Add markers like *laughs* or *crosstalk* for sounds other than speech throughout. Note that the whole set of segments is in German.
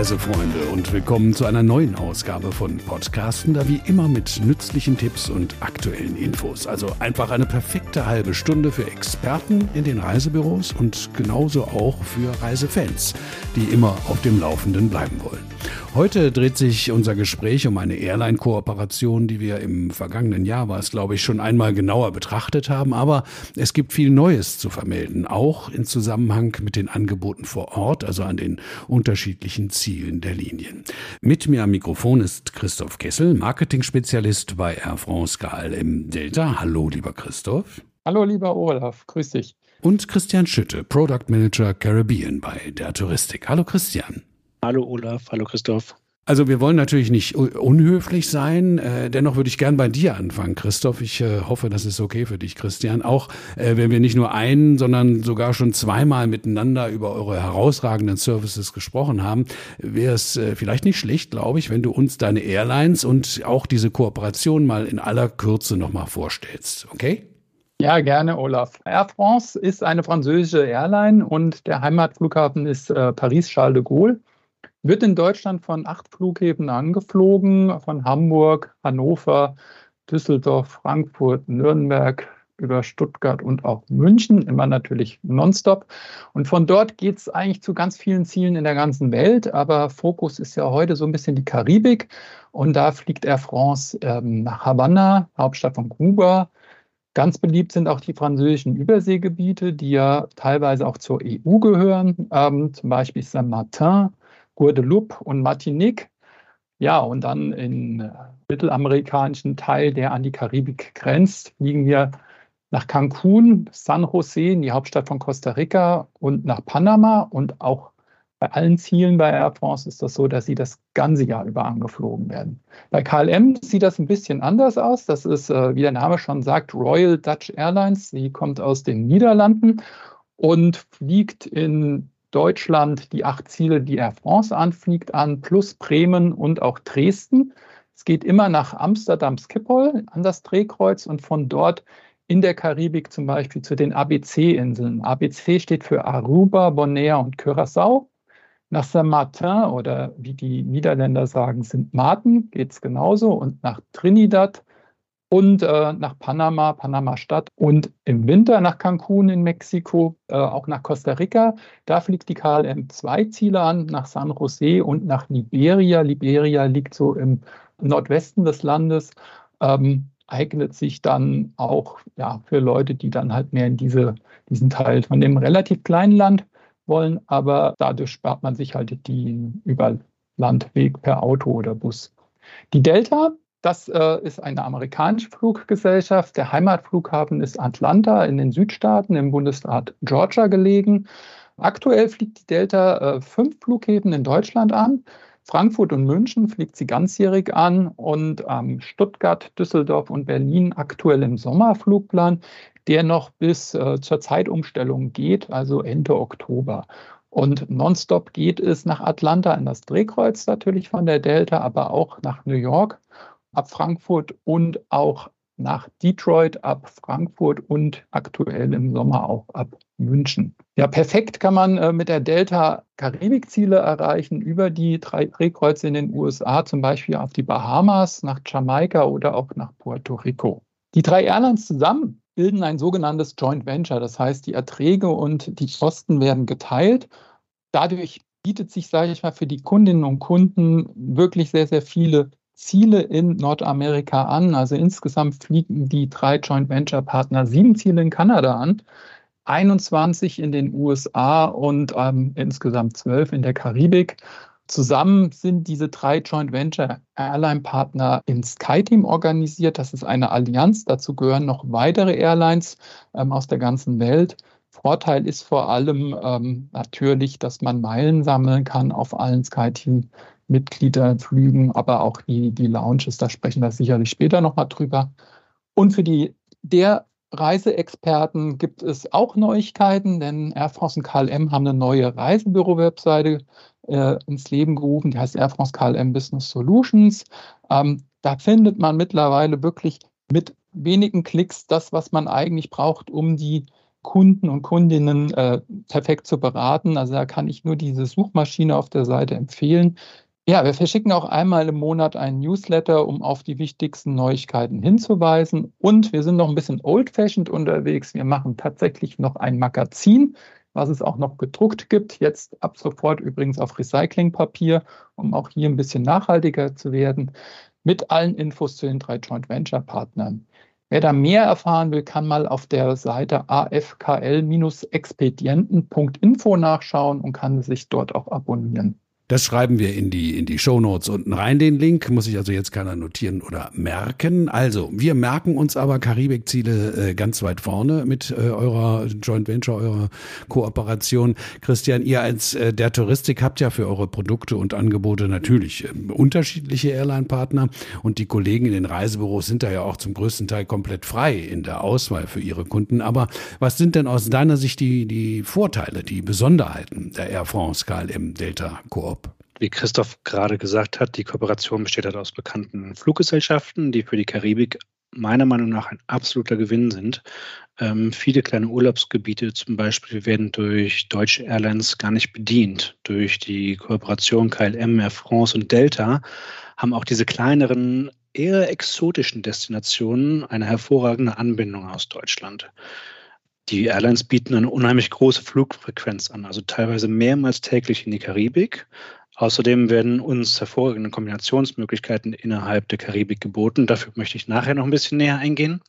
Reisefreunde und willkommen zu einer neuen Ausgabe von Podcasten, da wie immer mit nützlichen Tipps und aktuellen Infos. Also einfach eine perfekte halbe Stunde für Experten in den Reisebüros und genauso auch für Reisefans, die immer auf dem Laufenden bleiben wollen. Heute dreht sich unser Gespräch um eine Airline-Kooperation, die wir im vergangenen Jahr, war es glaube ich, schon einmal genauer betrachtet haben. Aber es gibt viel Neues zu vermelden, auch in Zusammenhang mit den Angeboten vor Ort, also an den unterschiedlichen Zielen der Linien. Mit mir am Mikrofon ist Christoph Kessel, Marketing-Spezialist bei Air France KLM Delta. Hallo, lieber Christoph. Hallo, lieber Olaf. Grüß dich. Und Christian Schütte, Product Manager Caribbean bei der Touristik. Hallo, Christian. Hallo Olaf, hallo Christoph. Also wir wollen natürlich nicht unhöflich sein. Äh, dennoch würde ich gern bei dir anfangen, Christoph. Ich äh, hoffe, das ist okay für dich, Christian. Auch äh, wenn wir nicht nur einen, sondern sogar schon zweimal miteinander über eure herausragenden Services gesprochen haben, wäre es äh, vielleicht nicht schlecht, glaube ich, wenn du uns deine Airlines und auch diese Kooperation mal in aller Kürze nochmal vorstellst. Okay? Ja, gerne, Olaf. Air France ist eine französische Airline und der Heimatflughafen ist äh, Paris-Charles de Gaulle wird in Deutschland von acht Flughäfen angeflogen, von Hamburg, Hannover, Düsseldorf, Frankfurt, Nürnberg, über Stuttgart und auch München, immer natürlich nonstop. Und von dort geht es eigentlich zu ganz vielen Zielen in der ganzen Welt, aber Fokus ist ja heute so ein bisschen die Karibik. Und da fliegt Air France ähm, nach Havanna, Hauptstadt von Kuba. Ganz beliebt sind auch die französischen Überseegebiete, die ja teilweise auch zur EU gehören, ähm, zum Beispiel Saint-Martin, Guadeloupe und Martinique. Ja, und dann im mittelamerikanischen Teil, der an die Karibik grenzt, fliegen wir nach Cancun, San Jose, in die Hauptstadt von Costa Rica und nach Panama. Und auch bei allen Zielen bei Air France ist das so, dass sie das ganze Jahr über angeflogen werden. Bei KLM sieht das ein bisschen anders aus. Das ist, äh, wie der Name schon sagt, Royal Dutch Airlines. Sie kommt aus den Niederlanden und fliegt in Deutschland die acht Ziele, die Air France anfliegt, an, plus Bremen und auch Dresden. Es geht immer nach Amsterdam Schiphol an das Drehkreuz und von dort in der Karibik zum Beispiel zu den ABC-Inseln. ABC steht für Aruba, Bonaire und Curaçao. Nach Saint-Martin oder wie die Niederländer sagen, Sint Maarten geht es genauso und nach Trinidad und äh, nach Panama, Panama-Stadt und im Winter nach Cancun in Mexiko, äh, auch nach Costa Rica. Da fliegt die KLM zwei Ziele an, nach San Jose und nach Liberia. Liberia liegt so im Nordwesten des Landes, ähm, eignet sich dann auch ja, für Leute, die dann halt mehr in diese, diesen Teil von dem relativ kleinen Land wollen, aber dadurch spart man sich halt den Überlandweg per Auto oder Bus. Die Delta das äh, ist eine amerikanische Fluggesellschaft. Der Heimatflughafen ist Atlanta in den Südstaaten im Bundesstaat Georgia gelegen. Aktuell fliegt die Delta äh, fünf Flughäfen in Deutschland an. Frankfurt und München fliegt sie ganzjährig an und ähm, Stuttgart, Düsseldorf und Berlin aktuell im Sommerflugplan, der noch bis äh, zur Zeitumstellung geht, also Ende Oktober. Und nonstop geht es nach Atlanta in das Drehkreuz natürlich von der Delta, aber auch nach New York ab Frankfurt und auch nach Detroit ab Frankfurt und aktuell im Sommer auch ab München. Ja, perfekt kann man äh, mit der Delta Karibik-Ziele erreichen über die drei Drehkreuze in den USA, zum Beispiel auf die Bahamas, nach Jamaika oder auch nach Puerto Rico. Die drei Airlines zusammen bilden ein sogenanntes Joint Venture. Das heißt, die Erträge und die Kosten werden geteilt. Dadurch bietet sich, sage ich mal, für die Kundinnen und Kunden wirklich sehr, sehr viele Ziele in Nordamerika an. Also insgesamt fliegen die drei Joint Venture Partner sieben Ziele in Kanada an, 21 in den USA und ähm, insgesamt zwölf in der Karibik. Zusammen sind diese drei Joint Venture Airline Partner in SkyTeam organisiert. Das ist eine Allianz. Dazu gehören noch weitere Airlines ähm, aus der ganzen Welt. Vorteil ist vor allem ähm, natürlich, dass man Meilen sammeln kann auf allen SkyTeam Mitgliederflügen, aber auch die, die Lounges, da sprechen wir sicherlich später nochmal drüber. Und für die der Reiseexperten gibt es auch Neuigkeiten, denn Air France und KLM haben eine neue Reisebüro-Webseite äh, ins Leben gerufen, die heißt Air France KLM Business Solutions. Ähm, da findet man mittlerweile wirklich mit wenigen Klicks das, was man eigentlich braucht, um die Kunden und Kundinnen äh, perfekt zu beraten. Also da kann ich nur diese Suchmaschine auf der Seite empfehlen. Ja, wir verschicken auch einmal im Monat einen Newsletter, um auf die wichtigsten Neuigkeiten hinzuweisen. Und wir sind noch ein bisschen old-fashioned unterwegs. Wir machen tatsächlich noch ein Magazin, was es auch noch gedruckt gibt. Jetzt ab sofort übrigens auf Recyclingpapier, um auch hier ein bisschen nachhaltiger zu werden, mit allen Infos zu den drei Joint Venture Partnern. Wer da mehr erfahren will, kann mal auf der Seite afkl-expedienten.info nachschauen und kann sich dort auch abonnieren. Das schreiben wir in die, in die Shownotes unten rein, den Link. Muss sich also jetzt keiner notieren oder merken. Also, wir merken uns aber Karibikziele äh, ganz weit vorne mit äh, eurer Joint Venture, eurer Kooperation. Christian, ihr als äh, der Touristik habt ja für eure Produkte und Angebote natürlich äh, unterschiedliche Airline-Partner und die Kollegen in den Reisebüros sind da ja auch zum größten Teil komplett frei in der Auswahl für ihre Kunden. Aber was sind denn aus deiner Sicht die, die Vorteile, die Besonderheiten der Air France KLM Delta Koop? Wie Christoph gerade gesagt hat, die Kooperation besteht halt aus bekannten Fluggesellschaften, die für die Karibik meiner Meinung nach ein absoluter Gewinn sind. Ähm, viele kleine Urlaubsgebiete zum Beispiel werden durch deutsche Airlines gar nicht bedient. Durch die Kooperation KLM, Air France und Delta haben auch diese kleineren, eher exotischen Destinationen eine hervorragende Anbindung aus Deutschland. Die Airlines bieten eine unheimlich große Flugfrequenz an, also teilweise mehrmals täglich in die Karibik. Außerdem werden uns hervorragende Kombinationsmöglichkeiten innerhalb der Karibik geboten. Dafür möchte ich nachher noch ein bisschen näher eingehen.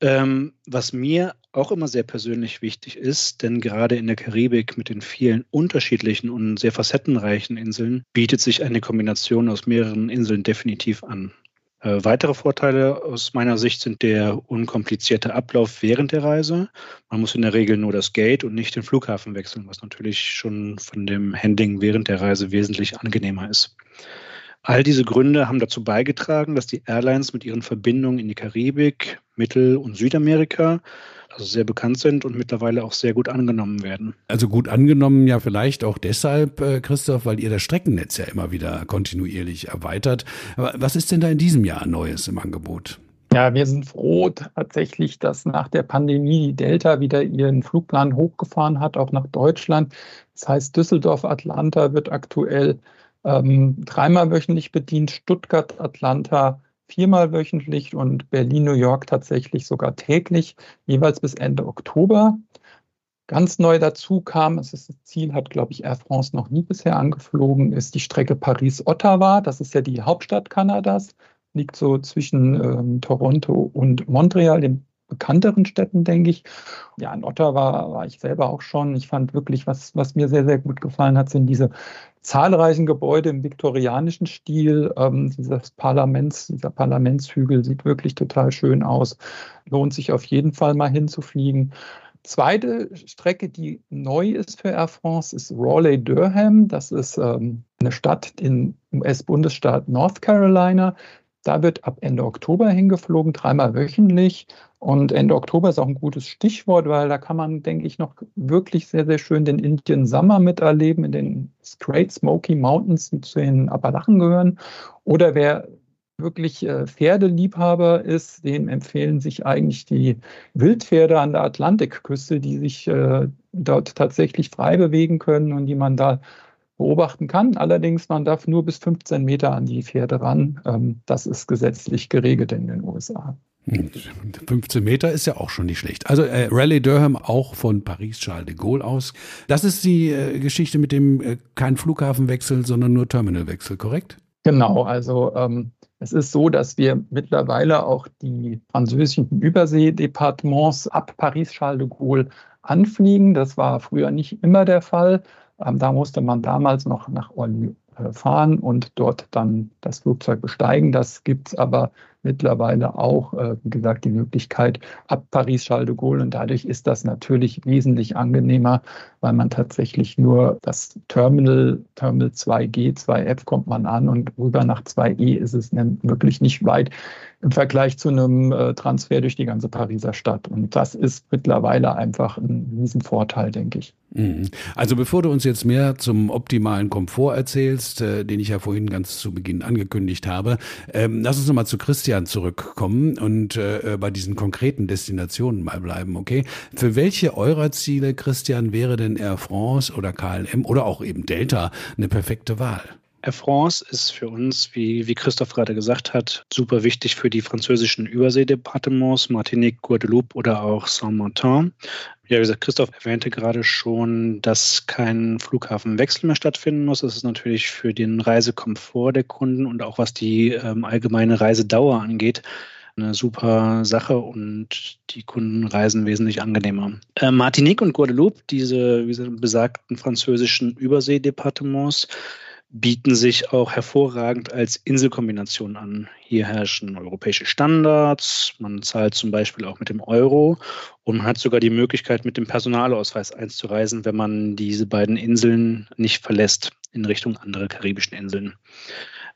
Ähm, was mir auch immer sehr persönlich wichtig ist, denn gerade in der Karibik mit den vielen unterschiedlichen und sehr facettenreichen Inseln bietet sich eine Kombination aus mehreren Inseln definitiv an. Äh, weitere Vorteile aus meiner Sicht sind der unkomplizierte Ablauf während der Reise. Man muss in der Regel nur das Gate und nicht den Flughafen wechseln, was natürlich schon von dem Handling während der Reise wesentlich angenehmer ist. All diese Gründe haben dazu beigetragen, dass die Airlines mit ihren Verbindungen in die Karibik, Mittel- und Südamerika sehr bekannt sind und mittlerweile auch sehr gut angenommen werden. Also gut angenommen ja vielleicht auch deshalb, äh, Christoph, weil ihr das Streckennetz ja immer wieder kontinuierlich erweitert. Aber was ist denn da in diesem Jahr Neues im Angebot? Ja, wir sind froh tatsächlich, dass nach der Pandemie die Delta wieder ihren Flugplan hochgefahren hat, auch nach Deutschland. Das heißt, Düsseldorf-Atlanta wird aktuell ähm, dreimal wöchentlich bedient, Stuttgart-Atlanta viermal wöchentlich und Berlin-New York tatsächlich sogar täglich, jeweils bis Ende Oktober. Ganz neu dazu kam, das, ist das Ziel hat, glaube ich, Air France noch nie bisher angeflogen, ist die Strecke Paris-Ottawa. Das ist ja die Hauptstadt Kanadas, liegt so zwischen ähm, Toronto und Montreal, dem bekannteren Städten, denke ich. Ja, in Ottawa war ich selber auch schon. Ich fand wirklich, was, was mir sehr, sehr gut gefallen hat, sind diese zahlreichen Gebäude im viktorianischen Stil. Ähm, dieses Parlaments, dieser Parlamentshügel sieht wirklich total schön aus. Lohnt sich auf jeden Fall mal hinzufliegen. Zweite Strecke, die neu ist für Air France, ist Raleigh-Durham. Das ist ähm, eine Stadt im US-Bundesstaat North Carolina. Da wird ab Ende Oktober hingeflogen, dreimal wöchentlich. Und Ende Oktober ist auch ein gutes Stichwort, weil da kann man, denke ich, noch wirklich sehr, sehr schön den Indian Summer miterleben, in den Great Smoky Mountains, die zu den Appalachen gehören. Oder wer wirklich äh, Pferdeliebhaber ist, dem empfehlen sich eigentlich die Wildpferde an der Atlantikküste, die sich äh, dort tatsächlich frei bewegen können und die man da beobachten kann. Allerdings, man darf nur bis 15 Meter an die Pferde ran. Ähm, das ist gesetzlich geregelt in den USA. 15 Meter ist ja auch schon nicht schlecht. Also äh, Raleigh Durham auch von Paris Charles de Gaulle aus. Das ist die äh, Geschichte mit dem äh, kein Flughafenwechsel, sondern nur Terminalwechsel, korrekt? Genau, also ähm, es ist so, dass wir mittlerweile auch die französischen Überseedepartements ab Paris Charles de Gaulle anfliegen. Das war früher nicht immer der Fall. Ähm, da musste man damals noch nach Orly äh, fahren und dort dann das Flugzeug besteigen. Das gibt es aber mittlerweile auch, äh, wie gesagt, die Möglichkeit ab Paris-Charles de Gaulle. Und dadurch ist das natürlich wesentlich angenehmer, weil man tatsächlich nur das Terminal, Terminal 2G, 2F kommt man an und rüber nach 2E ist es wirklich nicht weit. Im Vergleich zu einem äh, Transfer durch die ganze Pariser Stadt. Und das ist mittlerweile einfach ein Riesenvorteil, denke ich. Mhm. Also bevor du uns jetzt mehr zum optimalen Komfort erzählst, äh, den ich ja vorhin ganz zu Beginn angekündigt habe, ähm, lass uns nochmal zu Christian zurückkommen und äh, bei diesen konkreten Destinationen mal bleiben, okay? Für welche eurer Ziele, Christian, wäre denn Air France oder KLM oder auch eben Delta eine perfekte Wahl? Air France ist für uns, wie, wie Christoph gerade gesagt hat, super wichtig für die französischen Überseedepartements, Martinique, Guadeloupe oder auch Saint-Martin. Ja, wie gesagt, Christoph erwähnte gerade schon, dass kein Flughafenwechsel mehr stattfinden muss. Das ist natürlich für den Reisekomfort der Kunden und auch was die ähm, allgemeine Reisedauer angeht, eine super Sache und die Kunden reisen wesentlich angenehmer. Äh, Martinique und Guadeloupe, diese gesagt, besagten französischen Überseedepartements, bieten sich auch hervorragend als Inselkombination an. Hier herrschen europäische Standards, man zahlt zum Beispiel auch mit dem Euro und man hat sogar die Möglichkeit, mit dem Personalausweis einzureisen, wenn man diese beiden Inseln nicht verlässt in Richtung andere karibischen Inseln.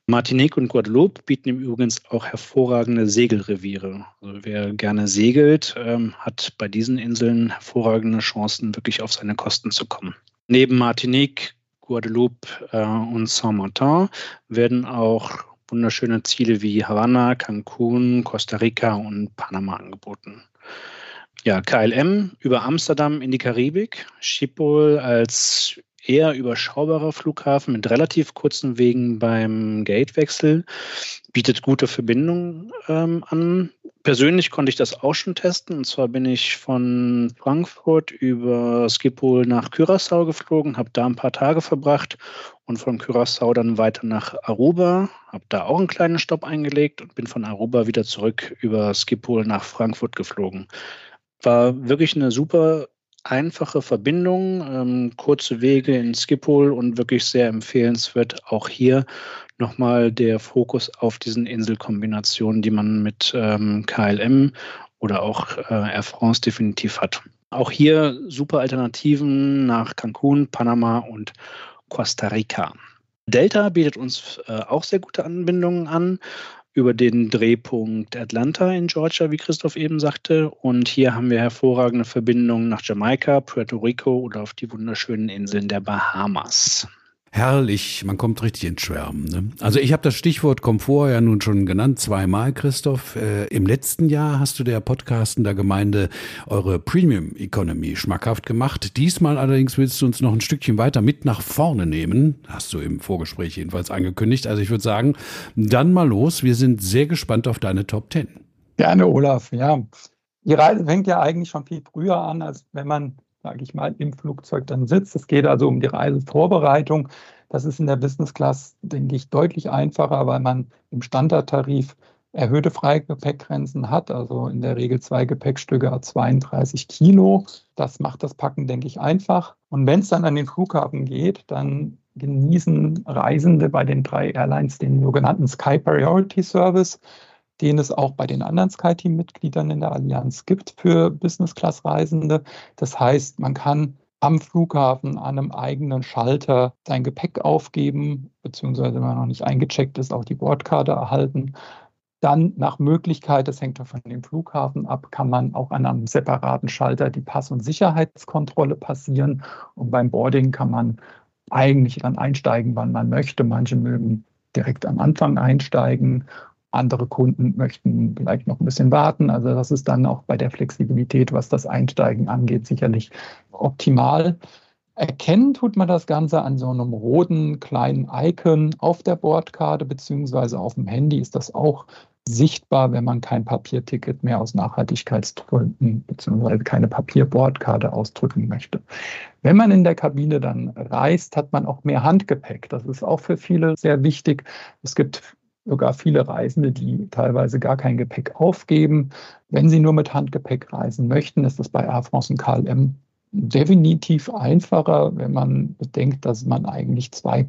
Martinique und Guadeloupe bieten im Übrigen auch hervorragende Segelreviere. Also wer gerne segelt, ähm, hat bei diesen Inseln hervorragende Chancen, wirklich auf seine Kosten zu kommen. Neben Martinique Guadeloupe äh, und Saint-Martin werden auch wunderschöne Ziele wie Havanna, Cancun, Costa Rica und Panama angeboten. Ja, KLM über Amsterdam in die Karibik, Schiphol als eher überschaubarer Flughafen mit relativ kurzen Wegen beim Gatewechsel, bietet gute Verbindungen ähm, an. Persönlich konnte ich das auch schon testen. Und zwar bin ich von Frankfurt über Schiphol nach Curaçao geflogen, habe da ein paar Tage verbracht und von Curaçao dann weiter nach Aruba, habe da auch einen kleinen Stopp eingelegt und bin von Aruba wieder zurück über Schiphol nach Frankfurt geflogen. War wirklich eine super einfache Verbindung, ähm, kurze Wege in Schiphol und wirklich sehr empfehlenswert auch hier nochmal der Fokus auf diesen Inselkombinationen, die man mit ähm, KLM oder auch äh, Air France definitiv hat. Auch hier super Alternativen nach Cancun, Panama und Costa Rica. Delta bietet uns äh, auch sehr gute Anbindungen an über den Drehpunkt Atlanta in Georgia, wie Christoph eben sagte. Und hier haben wir hervorragende Verbindungen nach Jamaika, Puerto Rico oder auf die wunderschönen Inseln der Bahamas. Herrlich, man kommt richtig ins Schwärmen. Ne? Also ich habe das Stichwort Komfort ja nun schon genannt, zweimal, Christoph. Äh, Im letzten Jahr hast du der Podcasten der Gemeinde eure Premium Economy schmackhaft gemacht. Diesmal allerdings willst du uns noch ein Stückchen weiter mit nach vorne nehmen. Hast du im Vorgespräch jedenfalls angekündigt. Also ich würde sagen, dann mal los. Wir sind sehr gespannt auf deine Top Ten. Gerne, Olaf. Ja, die Reise fängt ja eigentlich schon viel früher an, als wenn man sage ich mal, im Flugzeug dann sitzt. Es geht also um die Reisevorbereitung. Das ist in der Business Class, denke ich, deutlich einfacher, weil man im Standardtarif erhöhte Freigepäckgrenzen hat, also in der Regel zwei Gepäckstücke a 32 Kilo. Das macht das Packen, denke ich, einfach. Und wenn es dann an den Flughafen geht, dann genießen Reisende bei den drei Airlines den sogenannten Sky Priority Service den es auch bei den anderen SkyTeam-Mitgliedern in der Allianz gibt für Business-Class-Reisende. Das heißt, man kann am Flughafen an einem eigenen Schalter sein Gepäck aufgeben, beziehungsweise wenn man noch nicht eingecheckt ist, auch die Bordkarte erhalten. Dann nach Möglichkeit, das hängt von dem Flughafen ab, kann man auch an einem separaten Schalter die Pass- und Sicherheitskontrolle passieren. Und beim Boarding kann man eigentlich dann einsteigen, wann man möchte. Manche mögen direkt am Anfang einsteigen andere Kunden möchten vielleicht noch ein bisschen warten. Also das ist dann auch bei der Flexibilität, was das Einsteigen angeht, sicherlich optimal. Erkennen tut man das Ganze an so einem roten kleinen Icon auf der Bordkarte beziehungsweise auf dem Handy ist das auch sichtbar, wenn man kein Papierticket mehr aus Nachhaltigkeitsgründen beziehungsweise keine Papierbordkarte ausdrücken möchte. Wenn man in der Kabine dann reist, hat man auch mehr Handgepäck. Das ist auch für viele sehr wichtig. Es gibt sogar viele Reisende, die teilweise gar kein Gepäck aufgeben. Wenn sie nur mit Handgepäck reisen möchten, ist das bei Air France und KLM definitiv einfacher, wenn man bedenkt, dass man eigentlich zwei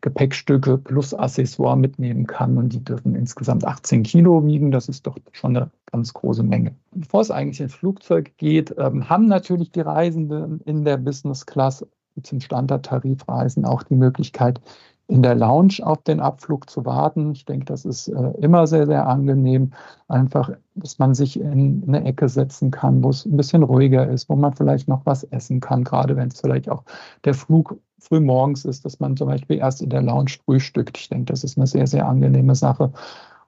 Gepäckstücke plus Accessoire mitnehmen kann und die dürfen insgesamt 18 Kilo wiegen. Das ist doch schon eine ganz große Menge. Bevor es eigentlich ins Flugzeug geht, ähm, haben natürlich die Reisenden in der Business Class zum Standardtarif reisen auch die Möglichkeit, in der Lounge auf den Abflug zu warten. Ich denke, das ist äh, immer sehr, sehr angenehm. Einfach, dass man sich in eine Ecke setzen kann, wo es ein bisschen ruhiger ist, wo man vielleicht noch was essen kann, gerade wenn es vielleicht auch der Flug früh morgens ist, dass man zum Beispiel erst in der Lounge frühstückt. Ich denke, das ist eine sehr, sehr angenehme Sache.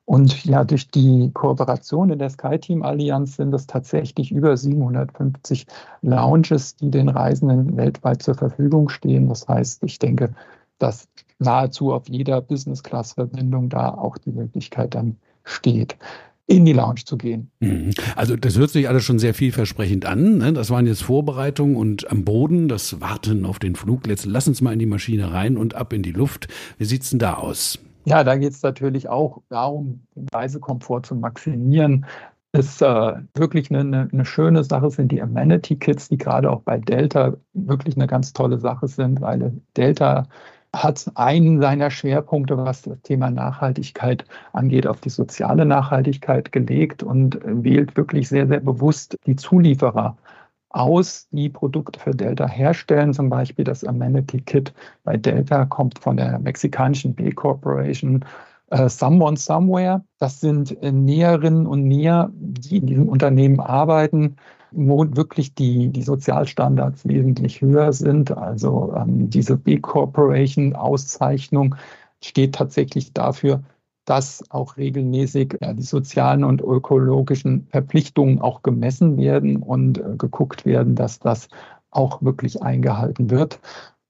Und ja, durch die Kooperation in der SkyTeam Allianz sind es tatsächlich über 750 Lounges, die den Reisenden weltweit zur Verfügung stehen. Das heißt, ich denke, dass nahezu auf jeder Business-Class-Verbindung da auch die Möglichkeit dann steht in die Lounge zu gehen. Mhm. Also das hört sich alles schon sehr vielversprechend an. Ne? Das waren jetzt Vorbereitungen und am Boden das Warten auf den Flug. Jetzt lass uns mal in die Maschine rein und ab in die Luft. Wie sieht es denn da aus? Ja, da geht es natürlich auch darum, den Reisekomfort zu maximieren. Ist äh, wirklich eine, eine, schöne Sache sind die Amenity Kits, die gerade auch bei Delta wirklich eine ganz tolle Sache sind, weil Delta hat einen seiner Schwerpunkte, was das Thema Nachhaltigkeit angeht, auf die soziale Nachhaltigkeit gelegt und wählt wirklich sehr, sehr bewusst die Zulieferer aus, die Produkte für Delta herstellen. Zum Beispiel das Amenity Kit bei Delta kommt von der mexikanischen B Corporation. Uh, Someone Somewhere, das sind äh, Näherinnen und Näher, die in diesem Unternehmen arbeiten, wo wirklich die, die Sozialstandards wesentlich höher sind. Also ähm, diese B Corporation Auszeichnung steht tatsächlich dafür, dass auch regelmäßig ja, die sozialen und ökologischen Verpflichtungen auch gemessen werden und äh, geguckt werden, dass das auch wirklich eingehalten wird.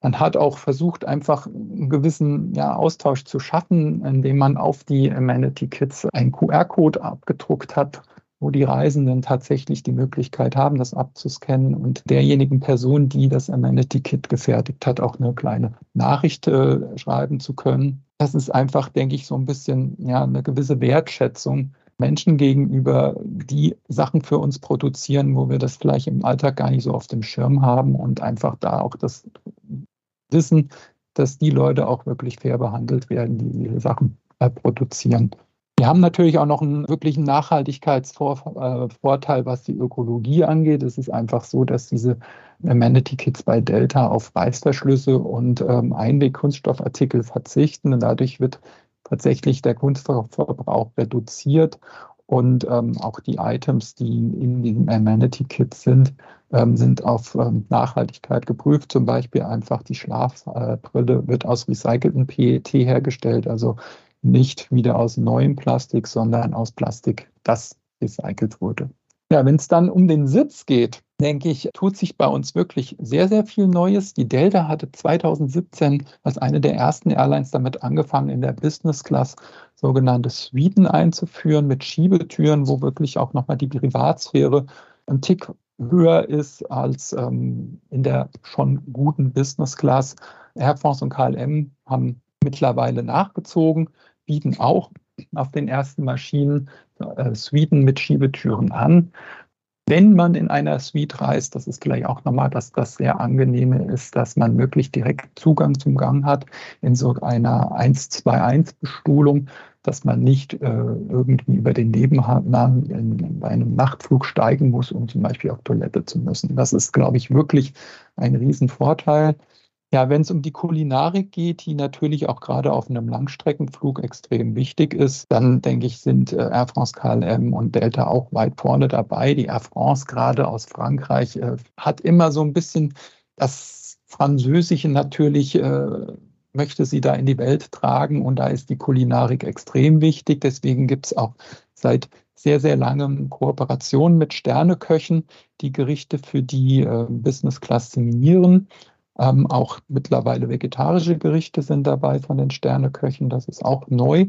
Man hat auch versucht, einfach einen gewissen ja, Austausch zu schaffen, indem man auf die Amenity Kits einen QR-Code abgedruckt hat, wo die Reisenden tatsächlich die Möglichkeit haben, das abzuscannen und derjenigen Person, die das Amenity Kit gefertigt hat, auch eine kleine Nachricht äh, schreiben zu können das ist einfach, denke ich, so ein bisschen ja, eine gewisse Wertschätzung Menschen gegenüber, die Sachen für uns produzieren, wo wir das vielleicht im Alltag gar nicht so auf dem Schirm haben und einfach da auch das Wissen, dass die Leute auch wirklich fair behandelt werden, die diese Sachen äh, produzieren. Wir haben natürlich auch noch einen wirklichen Nachhaltigkeitsvorteil, was die Ökologie angeht. Es ist einfach so, dass diese Amenity Kits bei Delta auf Reißverschlüsse und ähm, Einweg-Kunststoffartikel verzichten. Und dadurch wird tatsächlich der Kunststoffverbrauch reduziert und ähm, auch die Items, die in diesem Amenity Kit sind, ähm, sind auf ähm, Nachhaltigkeit geprüft. Zum Beispiel einfach die Schlafbrille wird aus recyceltem PET hergestellt, also nicht wieder aus neuem Plastik, sondern aus Plastik, das recycelt wurde. Ja, wenn es dann um den Sitz geht, denke ich, tut sich bei uns wirklich sehr, sehr viel Neues. Die Delta hatte 2017 als eine der ersten Airlines damit angefangen, in der Business Class sogenannte Suiten einzuführen mit Schiebetüren, wo wirklich auch nochmal die Privatsphäre ein Tick höher ist als ähm, in der schon guten Business Class. Air France und KLM haben mittlerweile nachgezogen bieten auch auf den ersten Maschinen äh, Suiten mit Schiebetüren an. Wenn man in einer Suite reist, das ist vielleicht auch nochmal, dass das sehr angenehme ist, dass man wirklich direkt Zugang zum Gang hat in so einer 1-2-1-Bestuhlung, dass man nicht äh, irgendwie über den Nebennamen in, bei einem Nachtflug steigen muss, um zum Beispiel auf Toilette zu müssen. Das ist, glaube ich, wirklich ein Riesenvorteil. Ja, wenn es um die Kulinarik geht, die natürlich auch gerade auf einem Langstreckenflug extrem wichtig ist, dann denke ich, sind äh, Air France, KLM und Delta auch weit vorne dabei. Die Air France gerade aus Frankreich äh, hat immer so ein bisschen das Französische natürlich, äh, möchte sie da in die Welt tragen und da ist die Kulinarik extrem wichtig. Deswegen gibt es auch seit sehr, sehr langem Kooperationen mit Sterneköchen, die Gerichte für die Business Class signieren. Ähm, auch mittlerweile vegetarische Gerichte sind dabei von den Sterneköchen. Das ist auch neu.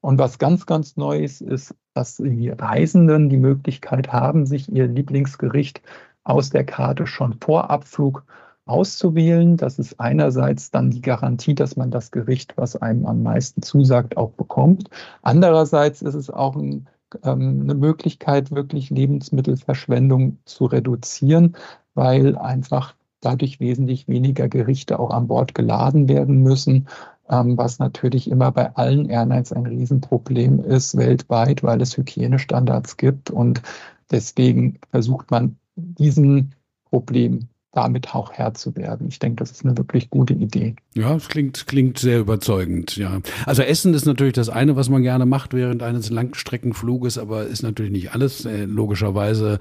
Und was ganz, ganz neu ist, ist, dass die Reisenden die Möglichkeit haben, sich ihr Lieblingsgericht aus der Karte schon vor Abflug auszuwählen. Das ist einerseits dann die Garantie, dass man das Gericht, was einem am meisten zusagt, auch bekommt. Andererseits ist es auch ein ähm, eine Möglichkeit, wirklich Lebensmittelverschwendung zu reduzieren, weil einfach dadurch wesentlich weniger Gerichte auch an Bord geladen werden müssen, ähm, was natürlich immer bei allen Airlines ein Riesenproblem ist weltweit, weil es Hygienestandards gibt und deswegen versucht man diesem Problem damit auch Herr zu werden. Ich denke, das ist eine wirklich gute Idee. Ja, es klingt, klingt sehr überzeugend, ja. Also Essen ist natürlich das eine, was man gerne macht während eines Langstreckenfluges, aber ist natürlich nicht alles. Äh, logischerweise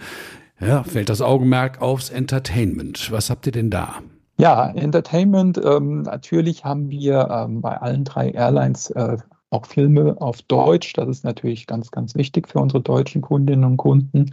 ja, fällt das Augenmerk aufs Entertainment. Was habt ihr denn da? Ja, Entertainment, ähm, natürlich haben wir ähm, bei allen drei Airlines äh, auch Filme auf Deutsch. Das ist natürlich ganz, ganz wichtig für unsere deutschen Kundinnen und Kunden.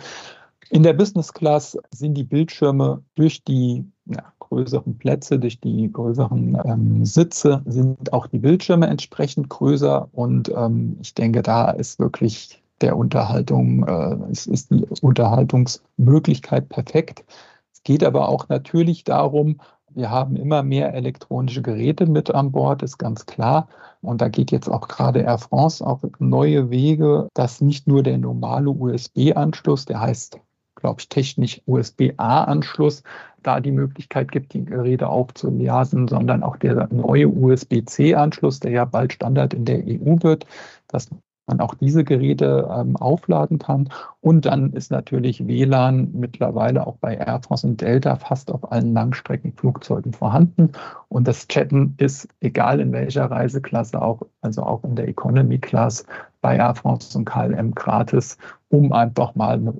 In der Business Class sind die Bildschirme durch die ja, größeren Plätze, durch die größeren ähm, Sitze, sind auch die Bildschirme entsprechend größer. Und ähm, ich denke, da ist wirklich der Unterhaltung, äh, es ist die Unterhaltungsmöglichkeit perfekt. Es geht aber auch natürlich darum, wir haben immer mehr elektronische Geräte mit an Bord, ist ganz klar. Und da geht jetzt auch gerade Air France auf neue Wege, dass nicht nur der normale USB-Anschluss, der heißt, glaube ich, technisch USB-A-Anschluss, da die Möglichkeit gibt, die Geräte aufzuladen, sondern auch der neue USB-C-Anschluss, der ja bald Standard in der EU wird, dass man auch diese Geräte ähm, aufladen kann. Und dann ist natürlich WLAN mittlerweile auch bei Air France und Delta fast auf allen Langstreckenflugzeugen vorhanden. Und das Chatten ist egal in welcher Reiseklasse, auch, also auch in der Economy Class bei Air France und KLM gratis, um einfach mal eine,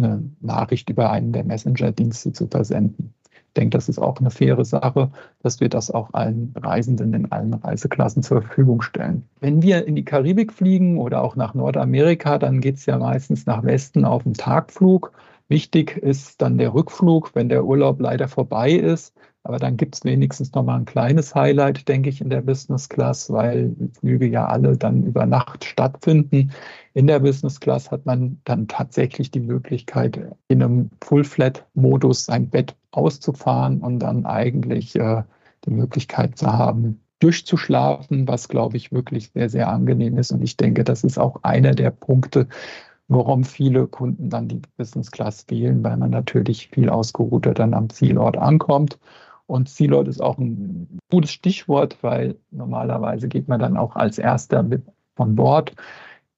eine Nachricht über einen der Messenger-Dienste zu versenden denke, das ist auch eine faire Sache, dass wir das auch allen Reisenden in allen Reiseklassen zur Verfügung stellen. Wenn wir in die Karibik fliegen oder auch nach Nordamerika, dann geht es ja meistens nach Westen auf den Tagflug. Wichtig ist dann der Rückflug, wenn der Urlaub leider vorbei ist. Aber dann gibt es wenigstens noch mal ein kleines Highlight, denke ich, in der Business Class, weil Flüge ja alle dann über Nacht stattfinden. In der Business Class hat man dann tatsächlich die Möglichkeit, in einem Full-Flat-Modus sein Bett auszufahren und dann eigentlich äh, die Möglichkeit zu haben, durchzuschlafen, was, glaube ich, wirklich sehr, sehr angenehm ist. Und ich denke, das ist auch einer der Punkte, warum viele Kunden dann die Business Class wählen, weil man natürlich viel ausgeruhter dann am Zielort ankommt und Zielort ist auch ein gutes Stichwort, weil normalerweise geht man dann auch als Erster mit von Bord,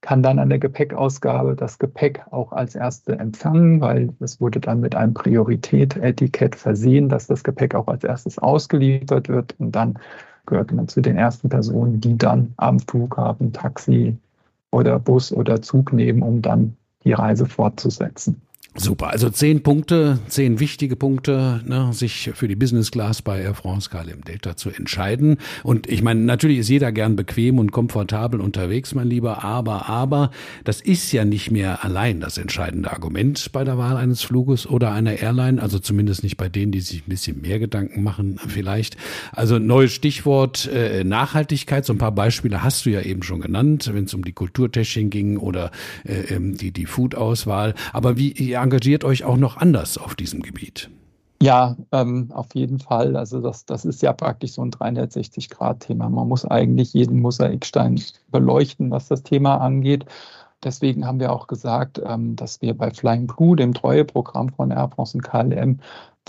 kann dann an der Gepäckausgabe das Gepäck auch als Erste empfangen, weil es wurde dann mit einem Priorität-Etikett versehen, dass das Gepäck auch als erstes ausgeliefert wird und dann gehört man zu den ersten Personen, die dann am Flughafen Taxi oder Bus oder Zug nehmen, um dann die Reise fortzusetzen. Super, also zehn Punkte, zehn wichtige Punkte, ne, sich für die Business Class bei Air France KLM Delta zu entscheiden. Und ich meine, natürlich ist jeder gern bequem und komfortabel unterwegs, mein Lieber, aber, aber, das ist ja nicht mehr allein das entscheidende Argument bei der Wahl eines Fluges oder einer Airline, also zumindest nicht bei denen, die sich ein bisschen mehr Gedanken machen, vielleicht. Also neues Stichwort äh, Nachhaltigkeit, so ein paar Beispiele hast du ja eben schon genannt, wenn es um die Kulturtechnik ging oder äh, ähm, die, die Food-Auswahl. Aber wie, ja, engagiert euch auch noch anders auf diesem Gebiet. Ja, ähm, auf jeden Fall. Also das, das ist ja praktisch so ein 360-Grad-Thema. Man muss eigentlich jeden Mosaikstein beleuchten, was das Thema angeht. Deswegen haben wir auch gesagt, ähm, dass wir bei Flying Blue, dem Treueprogramm von Air France und KLM,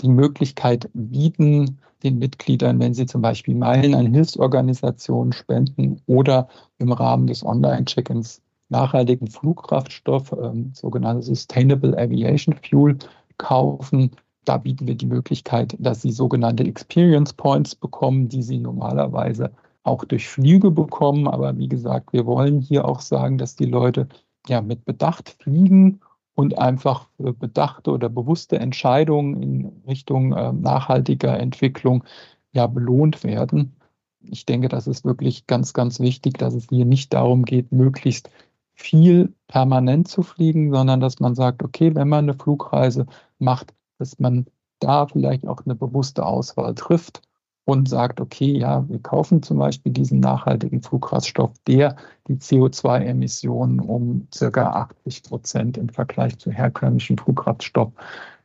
die Möglichkeit bieten, den Mitgliedern, wenn sie zum Beispiel Meilen an Hilfsorganisationen spenden oder im Rahmen des Online-Check-ins nachhaltigen Flugkraftstoff, ähm, sogenannte Sustainable Aviation Fuel, kaufen. Da bieten wir die Möglichkeit, dass sie sogenannte Experience Points bekommen, die sie normalerweise auch durch Flüge bekommen. Aber wie gesagt, wir wollen hier auch sagen, dass die Leute ja mit Bedacht fliegen und einfach für bedachte oder bewusste Entscheidungen in Richtung äh, nachhaltiger Entwicklung ja belohnt werden. Ich denke, das ist wirklich ganz, ganz wichtig, dass es hier nicht darum geht, möglichst viel permanent zu fliegen, sondern dass man sagt, okay, wenn man eine Flugreise macht, dass man da vielleicht auch eine bewusste Auswahl trifft und sagt, okay, ja, wir kaufen zum Beispiel diesen nachhaltigen Flugraststoff, der die CO2-Emissionen um circa 80 Prozent im Vergleich zu herkömmlichen Flugraststoff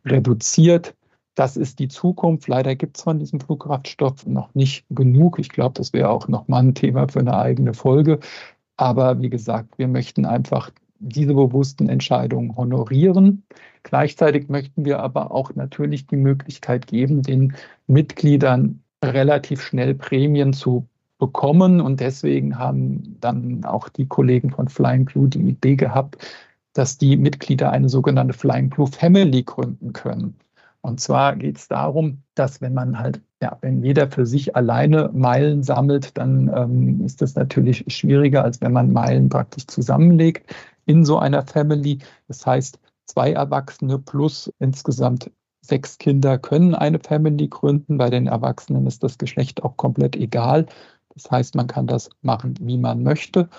reduziert. Das ist die Zukunft. Leider gibt es von diesem Flugkraftstoff noch nicht genug. Ich glaube, das wäre auch nochmal ein Thema für eine eigene Folge. Aber wie gesagt, wir möchten einfach diese bewussten Entscheidungen honorieren. Gleichzeitig möchten wir aber auch natürlich die Möglichkeit geben, den Mitgliedern relativ schnell Prämien zu bekommen. Und deswegen haben dann auch die Kollegen von Flying Blue die Idee gehabt, dass die Mitglieder eine sogenannte Flying Blue Family gründen können. Und zwar geht es darum, dass wenn man halt, ja, wenn jeder für sich alleine Meilen sammelt, dann ähm, ist das natürlich schwieriger, als wenn man Meilen praktisch zusammenlegt in so einer Family. Das heißt, zwei Erwachsene plus insgesamt sechs Kinder können eine Family gründen. Bei den Erwachsenen ist das Geschlecht auch komplett egal. Das heißt, man kann das machen, wie man möchte.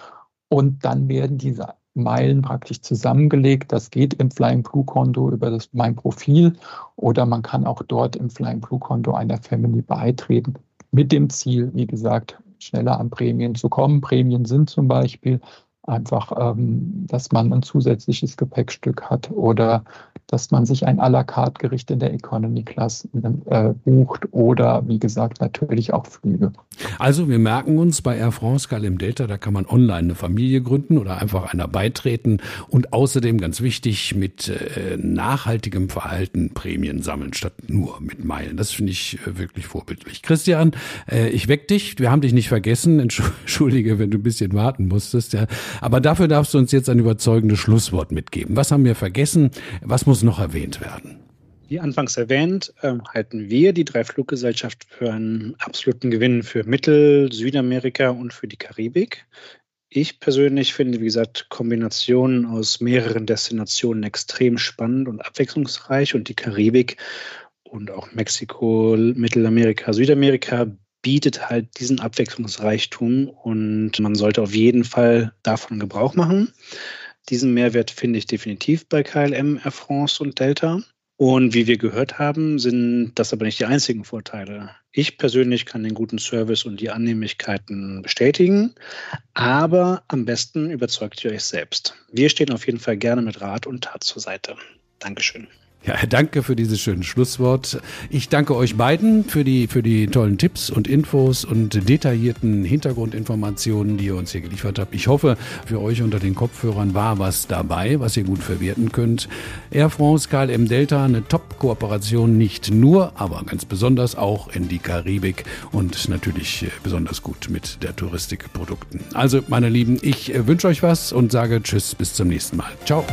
Und dann werden diese Meilen praktisch zusammengelegt. Das geht im Flying Blue Konto über das Mein Profil oder man kann auch dort im Flying Blue Konto einer Family beitreten mit dem Ziel, wie gesagt, schneller an Prämien zu kommen. Prämien sind zum Beispiel einfach, ähm, dass man ein zusätzliches Gepäckstück hat oder dass man sich ein à la carte Gericht in der Economy Class äh, bucht oder wie gesagt natürlich auch Flüge. Also wir merken uns bei Air France KLM Delta, da kann man online eine Familie gründen oder einfach einer beitreten und außerdem ganz wichtig mit äh, nachhaltigem Verhalten Prämien sammeln statt nur mit Meilen. Das finde ich äh, wirklich vorbildlich. Christian, äh, ich weck dich, wir haben dich nicht vergessen. *laughs* Entschuldige, wenn du ein bisschen warten musstest, ja. Aber dafür darfst du uns jetzt ein überzeugendes Schlusswort mitgeben. Was haben wir vergessen? Was muss noch erwähnt werden? Wie anfangs erwähnt, äh, halten wir die drei Fluggesellschaften für einen absoluten Gewinn für Mittel-, Südamerika und für die Karibik. Ich persönlich finde, wie gesagt, Kombinationen aus mehreren Destinationen extrem spannend und abwechslungsreich und die Karibik und auch Mexiko, Mittelamerika, Südamerika bietet halt diesen Abwechslungsreichtum und man sollte auf jeden Fall davon Gebrauch machen. Diesen Mehrwert finde ich definitiv bei KLM, Air France und Delta. Und wie wir gehört haben, sind das aber nicht die einzigen Vorteile. Ich persönlich kann den guten Service und die Annehmlichkeiten bestätigen, aber am besten überzeugt ihr euch selbst. Wir stehen auf jeden Fall gerne mit Rat und Tat zur Seite. Dankeschön. Ja, danke für dieses schöne Schlusswort. Ich danke euch beiden für die, für die tollen Tipps und Infos und detaillierten Hintergrundinformationen, die ihr uns hier geliefert habt. Ich hoffe, für euch unter den Kopfhörern war was dabei, was ihr gut verwerten könnt. Air France KLM Delta, eine Top-Kooperation, nicht nur, aber ganz besonders auch in die Karibik und natürlich äh, besonders gut mit der Touristikprodukten. Also, meine Lieben, ich äh, wünsche euch was und sage Tschüss, bis zum nächsten Mal. Ciao.